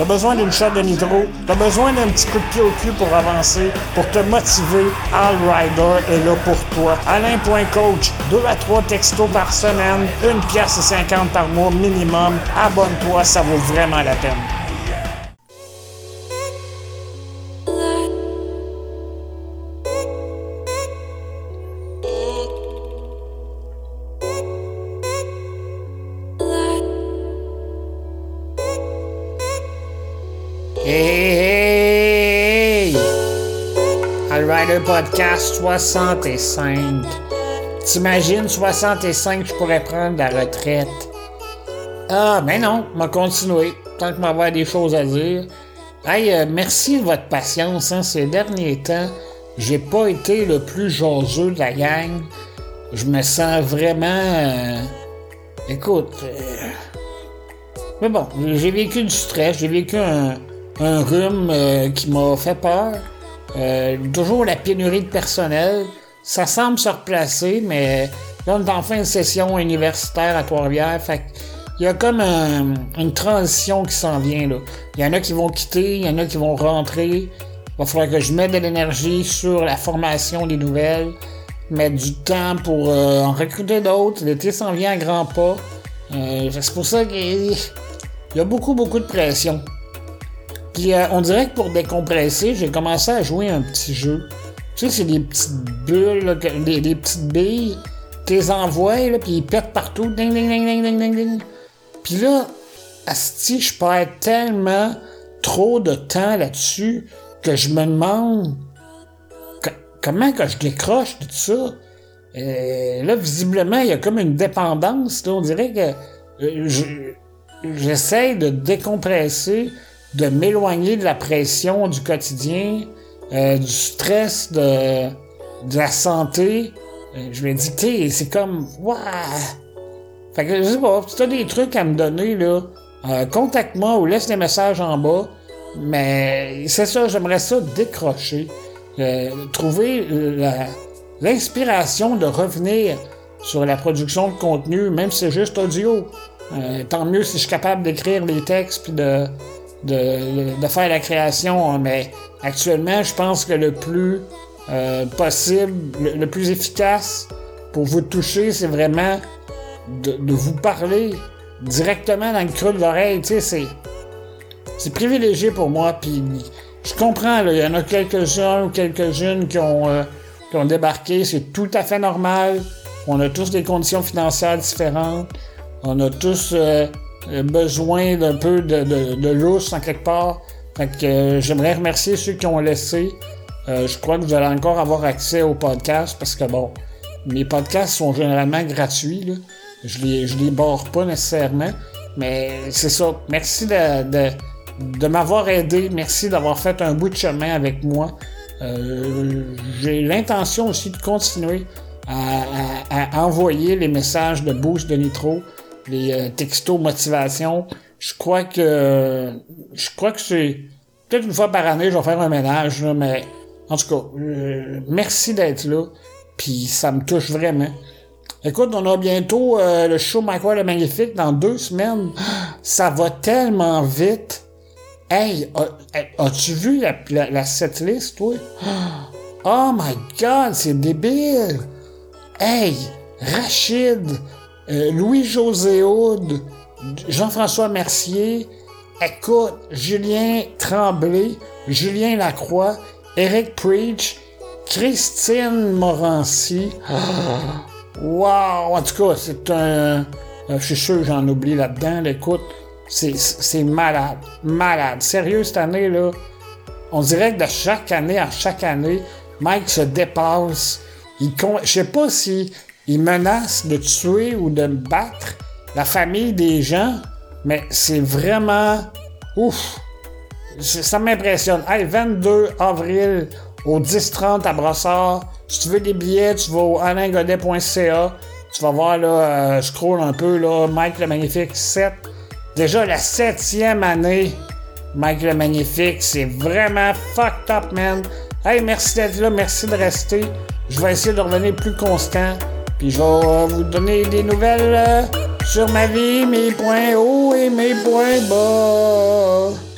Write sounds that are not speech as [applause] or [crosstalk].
t'as besoin d'une shot de nitro, t'as besoin d'un petit coup de pied au cul pour avancer, pour te motiver, All Rider est là pour toi. Alain.coach, 2 à 3 textos par semaine, une pièce et 50 par mois minimum. Abonne-toi, ça vaut vraiment la peine. Hey, hey! All Rider Podcast 65. T'imagines 65, je pourrais prendre la retraite? Ah, mais non, m'a continué. Tant que m'avoir des choses à dire. Hey, euh, merci de votre patience. Hein, ces derniers temps, j'ai pas été le plus jaseux de la gang. Je me sens vraiment. euh, écoute. euh, mais bon, j'ai vécu du stress, j'ai vécu un, un rhume euh, qui m'a fait peur. Euh, toujours la pénurie de personnel. Ça semble se replacer, mais là, on est en fin de session universitaire à Trois-Rivières. Il y a comme un- une transition qui s'en vient. là. Il y en a qui vont quitter, il y en a qui vont rentrer. Il va falloir que je mette de l'énergie sur la formation des nouvelles, mettre du temps pour euh, en recruter d'autres. L'été s'en vient à grands pas. C'est pour ça qu'il y a beaucoup, beaucoup de pression. Puis euh, on dirait que pour décompresser, j'ai commencé à jouer un petit jeu. Tu sais, c'est des petites bulles, des, petites billes. Tu les envoies, là, puis ils pètent partout. Ding, ding, ding, ding, ding, ding, ding. Puis là, asti, je perds tellement trop de temps là-dessus que je me demande co- comment que je décroche de tout ça. Euh, là, visiblement, il y a comme une dépendance. là. On dirait que euh, je- j'essaie de décompresser, de m'éloigner de la pression du quotidien, euh, du stress de, la santé. Euh, je me dis, tu c'est comme, waouh! Fait que je sais pas, si t'as des trucs à me donner, là, euh, contacte-moi ou laisse des messages en bas. Mais c'est ça, j'aimerais ça décrocher. Trouver l'inspiration de revenir sur la production de contenu, même si c'est juste audio. Tant mieux si je suis capable d'écrire les textes puis de, de, de faire la création. Mais actuellement, je pense que le plus euh, possible, le, plus efficace pour vous toucher, c'est vraiment de, de vous parler directement dans le creux de l'oreille. Tu sais, c'est privilégié pour moi. Puis je comprends, il y en a quelques-uns ou quelques-unes qui euh, qui ont débarqué. C'est tout à fait normal. On a tous des conditions financières différentes. On a tous euh, besoin d'un peu de, de, de lousse en quelque part. Fait que euh, j'aimerais remercier ceux qui ont laissé. Euh, je crois que vous allez encore avoir accès au podcast parce que bon, mes podcasts sont généralement gratuits. Là. Je les, je les barre pas nécessairement. Mais c'est ça. Merci de, de, de m'avoir aidé. Merci d'avoir fait un bout de chemin avec moi. Euh, J'ai l'intention aussi de continuer à, à- à envoyer les messages de boost de Nitro, les euh, textos motivation. Je crois que je crois que c'est peut-être une fois par année, je vais faire un ménage, mais en tout cas, euh, merci d'être là. Puis ça me touche vraiment. Écoute, on a bientôt euh, le show Michael le Magnifique dans deux semaines. Ça va tellement vite. Hey, as-tu vu la, la, la setlist, toi? Oh my god, c'est débile! Hey, Rachid, euh, Louis-José Houd, Jean-François Mercier, écoute, Julien Tremblay, Julien Lacroix, Eric Preach, Christine Morancy. [gasps] Wow! En tout cas, c'est un. euh, je suis sûr que j'en oublie là-dedans. là. Écoute, c'est, c'est malade. Malade. Sérieux, cette année, là. On dirait que de chaque année à chaque année, Mike se dépasse. Il con... Je sais pas si il menace de tuer ou de battre la famille des gens, mais c'est vraiment. Ouf! Ça m'impressionne. Hey, 22 avril au 10-30 à Brossard. Si tu veux des billets, tu vas au alaingodet.ca. Tu vas voir, là, euh, scroll un peu, là, Mike le Magnifique 7. Déjà la septième année, Mike le Magnifique. C'est vraiment fucked up, man. Hey, merci d'être là, merci de rester. Je vais essayer de revenir plus constant. Puis je vais vous donner des nouvelles sur ma vie, mes points hauts et mes points bas.